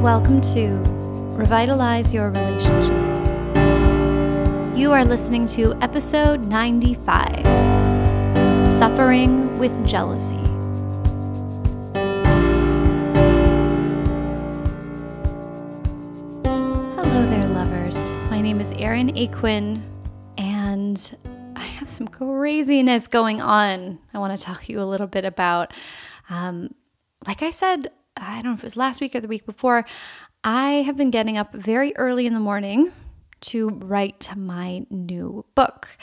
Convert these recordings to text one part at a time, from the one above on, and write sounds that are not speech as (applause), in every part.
Welcome to Revitalize Your Relationship. You are listening to episode 95 Suffering with Jealousy. Hello there, lovers. My name is Erin Aquin, and I have some craziness going on. I want to tell you a little bit about. Um, like I said, I don't know if it was last week or the week before, I have been getting up very early in the morning to write my new book.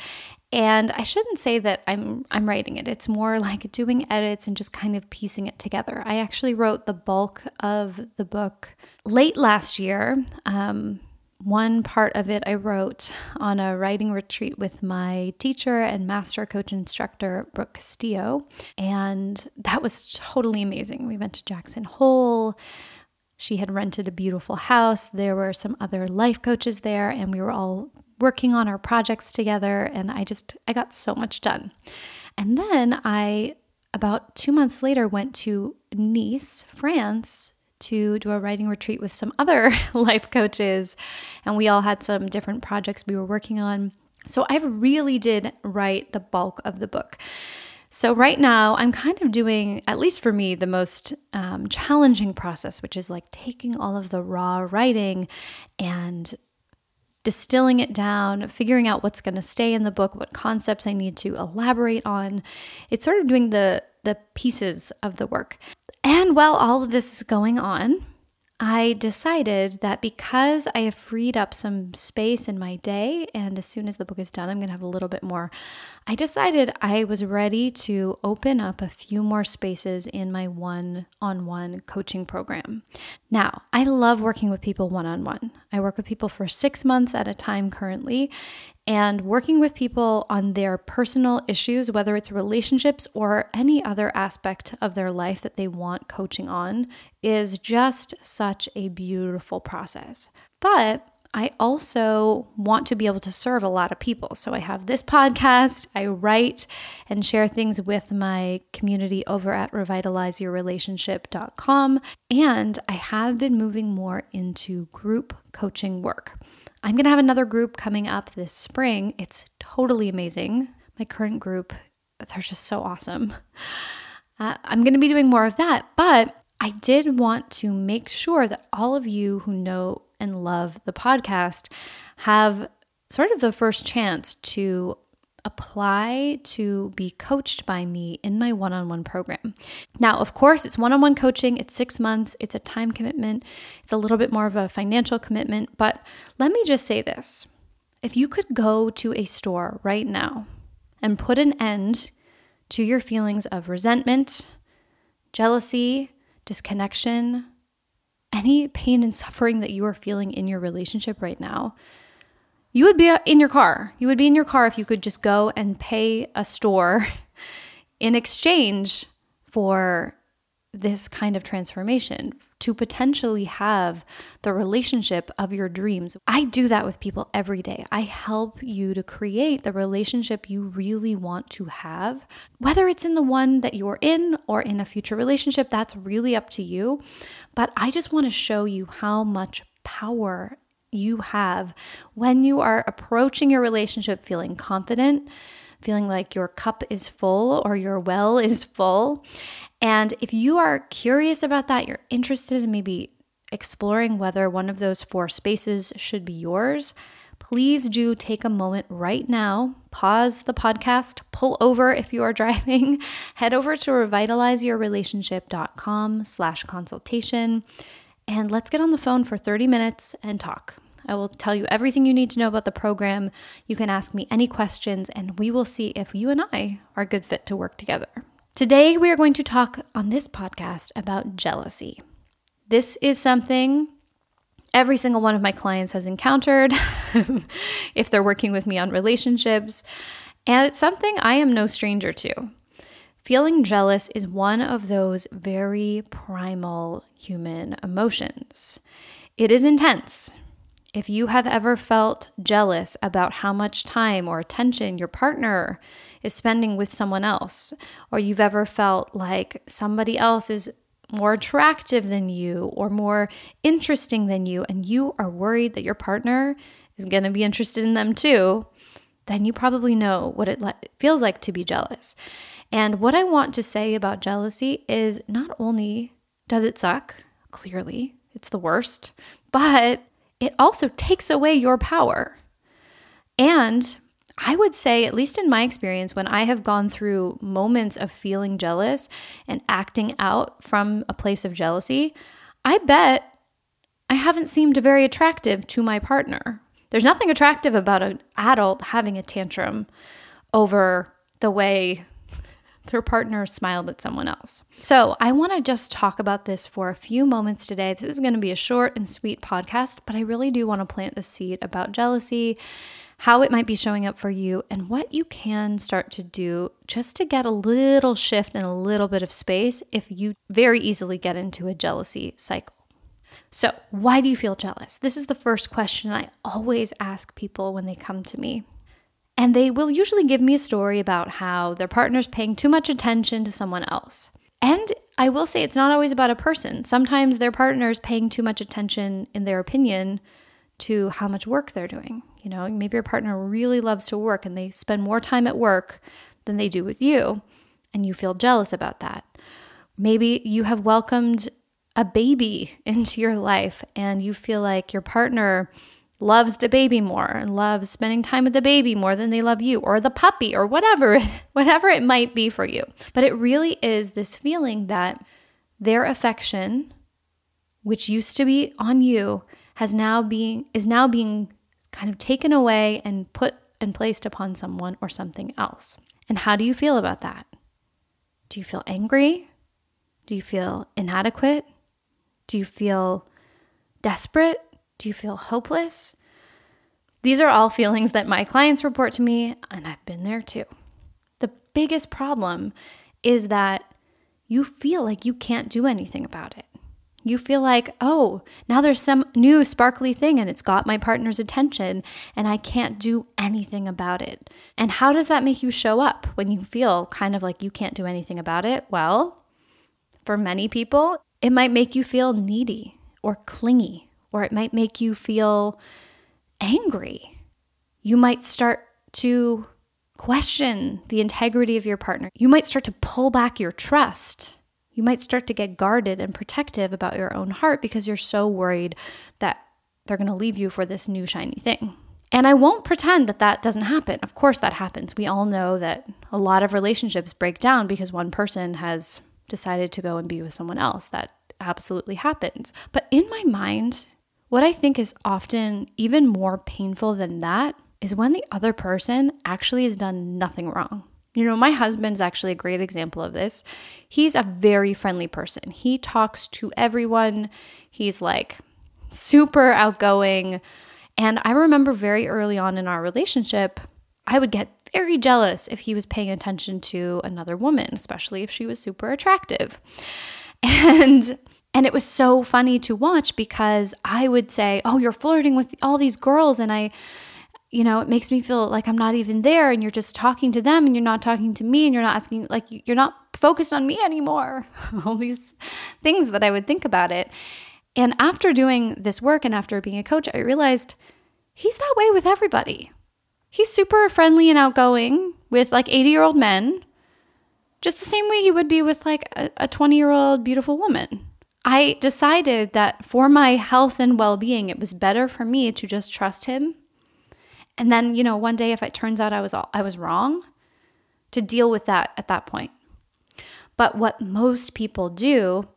And I shouldn't say that I'm I'm writing it. It's more like doing edits and just kind of piecing it together. I actually wrote the bulk of the book late last year. Um, one part of it I wrote on a writing retreat with my teacher and master coach instructor, Brooke Castillo. And that was totally amazing. We went to Jackson Hole. She had rented a beautiful house. There were some other life coaches there, and we were all working on our projects together. And I just, I got so much done. And then I, about two months later, went to Nice, France to do a writing retreat with some other (laughs) life coaches, and we all had some different projects we were working on. So I really did write the bulk of the book. So, right now, I'm kind of doing, at least for me, the most um, challenging process, which is like taking all of the raw writing and distilling it down, figuring out what's going to stay in the book, what concepts I need to elaborate on. It's sort of doing the the pieces of the work. And while all of this is going on, I decided that because I have freed up some space in my day, and as soon as the book is done, I'm going to have a little bit more, I decided I was ready to open up a few more spaces in my one on one coaching program. Now, I love working with people one on one. I work with people for six months at a time currently, and working with people on their personal issues, whether it's relationships or any other aspect of their life that they want coaching on, is just such a beautiful process. But I also want to be able to serve a lot of people. So I have this podcast, I write and share things with my community over at revitalizeyourrelationship.com, and I have been moving more into group coaching work. I'm going to have another group coming up this spring. It's totally amazing. My current group, they're just so awesome. Uh, I'm going to be doing more of that, but I did want to make sure that all of you who know and love the podcast have sort of the first chance to apply to be coached by me in my one on one program. Now, of course, it's one on one coaching, it's six months, it's a time commitment, it's a little bit more of a financial commitment. But let me just say this if you could go to a store right now and put an end to your feelings of resentment, jealousy, disconnection, any pain and suffering that you are feeling in your relationship right now, you would be uh, in your car. You would be in your car if you could just go and pay a store (laughs) in exchange for this kind of transformation to potentially have the relationship of your dreams. I do that with people every day. I help you to create the relationship you really want to have, whether it's in the one that you're in or in a future relationship, that's really up to you. But I just want to show you how much power you have when you are approaching your relationship feeling confident, feeling like your cup is full or your well (laughs) is full. And if you are curious about that, you're interested in maybe exploring whether one of those four spaces should be yours, please do take a moment right now, pause the podcast, pull over if you are (laughs) driving, head over to revitalizeyourrelationship.com slash consultation and let's get on the phone for 30 minutes and talk. I will tell you everything you need to know about the program. You can ask me any questions, and we will see if you and I are a good fit to work together. Today, we are going to talk on this podcast about jealousy. This is something every single one of my clients has encountered (laughs) if they're working with me on relationships, and it's something I am no stranger to. Feeling jealous is one of those very primal human emotions. It is intense. If you have ever felt jealous about how much time or attention your partner is spending with someone else, or you've ever felt like somebody else is more attractive than you or more interesting than you, and you are worried that your partner is going to be interested in them too, then you probably know what it le- feels like to be jealous. And what I want to say about jealousy is not only does it suck, clearly, it's the worst, (laughs) but it also takes away your power. And I would say, at least in my experience, when I have gone through moments of feeling jealous and acting out from a place of jealousy, I bet I haven't seemed very attractive to my partner. There's nothing attractive about an adult having a tantrum over the way their partner smiled at someone else. So, I want to just talk about this for a few moments today. This is going to be a short and sweet podcast, but I really do want to plant the seed about jealousy how it might be showing up for you, and what you can start to do just to get a little shift and a little bit of space if you very easily get into a jealousy cycle. So, why do you feel jealous? This is the first question I always ask people when they come to me. And they will usually give me a story about how their partner's paying too much attention to someone else. And I will say it's not always about a person. Sometimes their partner is paying too much attention, in their opinion, to how much work they're doing. You know, maybe your partner really loves to work and they spend more time at work than they do with you, and you feel jealous about that. Maybe you have welcomed a baby (laughs) into your life and you feel like your partner loves the baby more and loves spending time with the baby more than they love you or the puppy or whatever (laughs) whatever it might be for you but it really is this feeling that their affection which used to be on you has now being is now being kind of taken away and put and placed upon someone or something else. And how do you feel about that? Do you feel angry? Do you feel inadequate? Do you feel desperate? Do you feel hopeless? These are all feelings that my clients report to me, and I've been there too. The biggest problem is that you feel like you can't do anything about it. You feel like, oh, now there's some new sparkly thing and it's got my partner's attention and I can't do anything about it. And how does that make you show up when you feel kind of like you can't do anything about it? Well, for many people, it might make you feel needy or clingy, or it might make you feel angry. You might start to question the integrity of your partner. You might start to pull back your trust you might start to get guarded and protective about your own heart because you're so worried that they're going to leave you for this new shiny thing. And I won't pretend that that doesn't happen. Of course, that happens. We all know that a lot of relationships break down because one person has decided to go and be with someone else. That absolutely happens. But in my mind, what I think is often even more painful than that is when the other person actually has done nothing wrong. You know, my husband's actually a great example of this. He's a very friendly person. He talks to everyone. He's like super outgoing. And I remember very early on in our relationship, I would get very jealous if he was paying attention to another woman, especially if she was super attractive. (laughs) And and it was so funny to watch because I would say, "Oh, you're flirting with all these girls," and I you know, it makes me feel like I'm not even there and you're just talking to them and you're not talking to me and you're not asking, like, you're not focused on me anymore. (laughs) All these things that I would think about it. And after doing this work and after being a coach, I realized he's that way with everybody. He's super friendly and outgoing with like 80 year old men, just the same way he would be with like a 20 year old beautiful woman. I decided that for my health and well being, it was better for me to just trust him and then, you know, one day if it turns out I was all, I was wrong, to deal with that at that point. But what most people do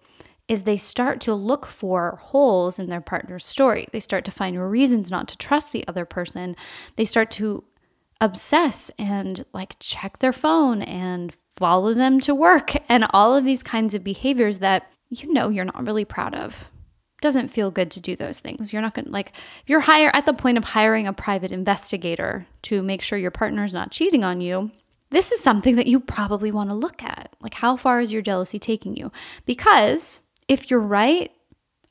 is they start to look for holes in their partner's story. They start to find reasons not to trust the other person. They start to obsess and like check their phone and follow them to work and all of these kinds of behaviors that you know you're not really proud of doesn't feel good to do those things. You're not to like you're hire at the point of hiring a private investigator to make sure your partner's not cheating on you. This is something that you probably want to look at. Like how far is your jealousy taking you? Because if you're right,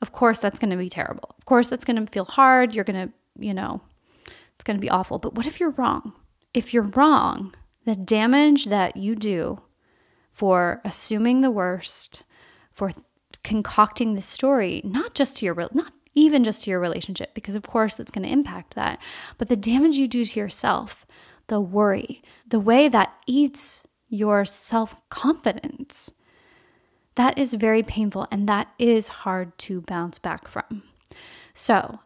of course that's going to be terrible. Of course that's going to feel hard. You're going to, you know, it's going to be awful. But what if you're wrong? If you're wrong, the damage that you do for assuming the worst, for concocting the story, not just to your not even just to your relationship, because of course it's going to impact that, but the damage you do to yourself, the worry, the way that eats your self confidence, that is very painful and that is hard to bounce back from. So,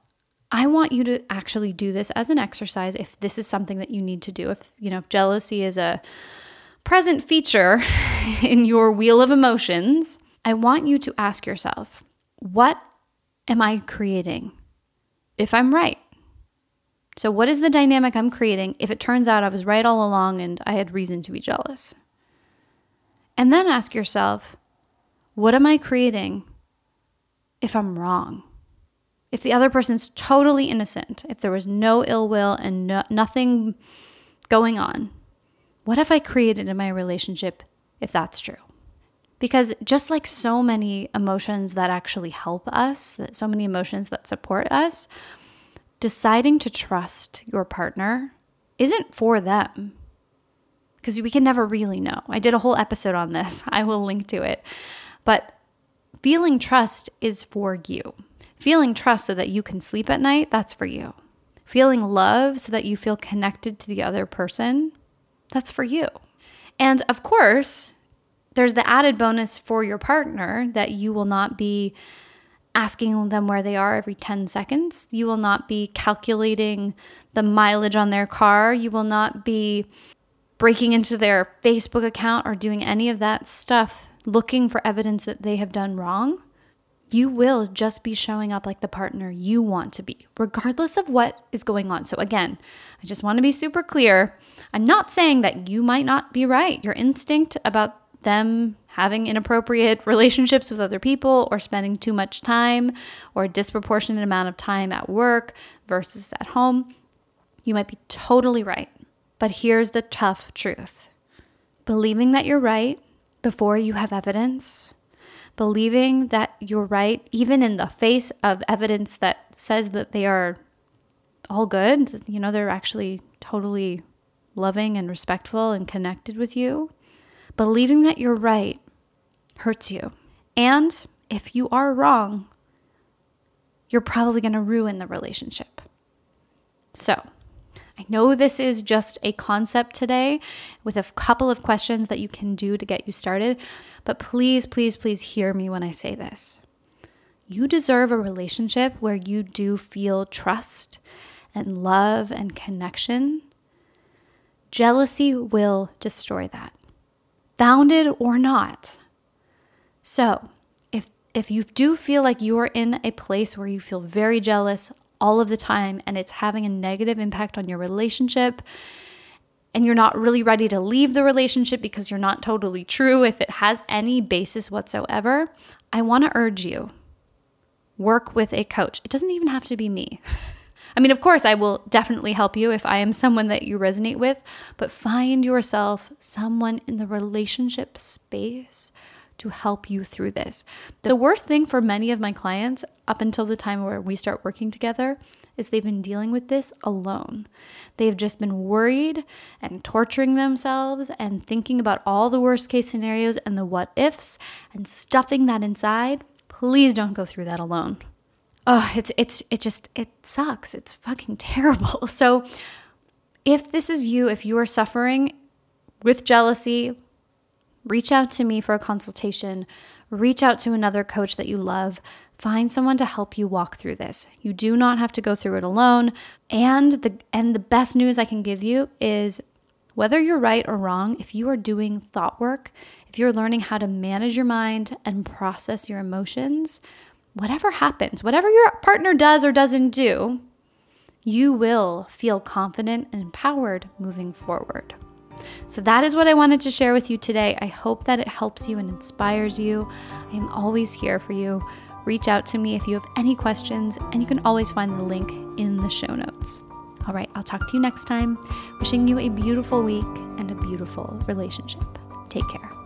I want you to actually do this as an exercise if this is something that you need to do. If, you know, if jealousy is a present feature (laughs) in your wheel of emotions, I want you to ask yourself, what am I creating if I'm right? So, what is the dynamic I'm creating if it turns out I was right all along and I had reason to be jealous? And then ask yourself, what am I creating if I'm wrong? If the other person's totally innocent, if there was no ill will and no, nothing going on, what have I created in my relationship if that's true? Because just like so many emotions that actually help us, that so many emotions that support us, deciding to trust your partner isn't for them. Because we can never really know. I did a whole episode on this. (laughs) I will link to it. But feeling trust is for you. Feeling trust so that you can sleep at night, that's for you. Feeling love so that you feel connected to the other person, that's for you. And of course, there's the added bonus for your partner that you will not be asking them where they are every 10 seconds. You will not be calculating the mileage on their car. You will not be breaking into their Facebook account or doing any of that stuff looking for evidence that they have done wrong. You will just be showing up like the partner you want to be, regardless of what is going on. So, again, I just want to be super clear. I'm not saying that you might not be right. Your instinct about them having inappropriate (laughs) relationships with other people or spending too much time or a disproportionate amount of time at work versus at home, you might be totally right. But here's the tough truth believing that you're right before you have evidence, believing that you're right, even in the face of evidence that says that they are all good, you know, they're actually totally loving and respectful and connected with you Believing that you're right hurts you. And if you are wrong, you're probably going to ruin the relationship. So, I know this is just a concept today with a couple of questions that you can do to get you started, but please, please, please hear me when I say this. You deserve a relationship where you do feel trust and love and connection. Jealousy will destroy that founded or not. So, if if you do feel like you are in a place where you feel very jealous all of the time and it's having a negative impact on your relationship, and you're not really ready to leave the relationship because you're not totally true if it has any basis whatsoever, I want to urge you work with a coach. It doesn't even have to be me. (laughs) I mean, of course, I will definitely help you if I am someone that you resonate with, but find yourself someone in the relationship space to help you through this. The worst thing for many of my clients up until the time where we start working together is they've been dealing with this alone. They've just been worried and torturing themselves and thinking about all the worst case scenarios and the what ifs and stuffing that inside. Please don't go through that alone oh, it's it's it just it sucks. It's fucking (laughs) terrible. So if this is you, if you are suffering with jealousy, reach out to me for a consultation. Reach out to another coach that you love. Find someone to help you walk through this. You do not have to go through it alone. And the and the best news I can give you is whether you're right or wrong, if you are doing thought work, if you're learning how to manage your mind and process your emotions, whatever happens, whatever your partner does or doesn't do, you will feel confident and empowered moving forward. So, that is what I wanted to share with you today. I hope that it helps you and inspires you. I am always here for you. Reach out to me if you have any questions, and you can always find the link in the show notes. All right, I'll talk to you next time. Wishing you a beautiful week and a beautiful relationship. Take care.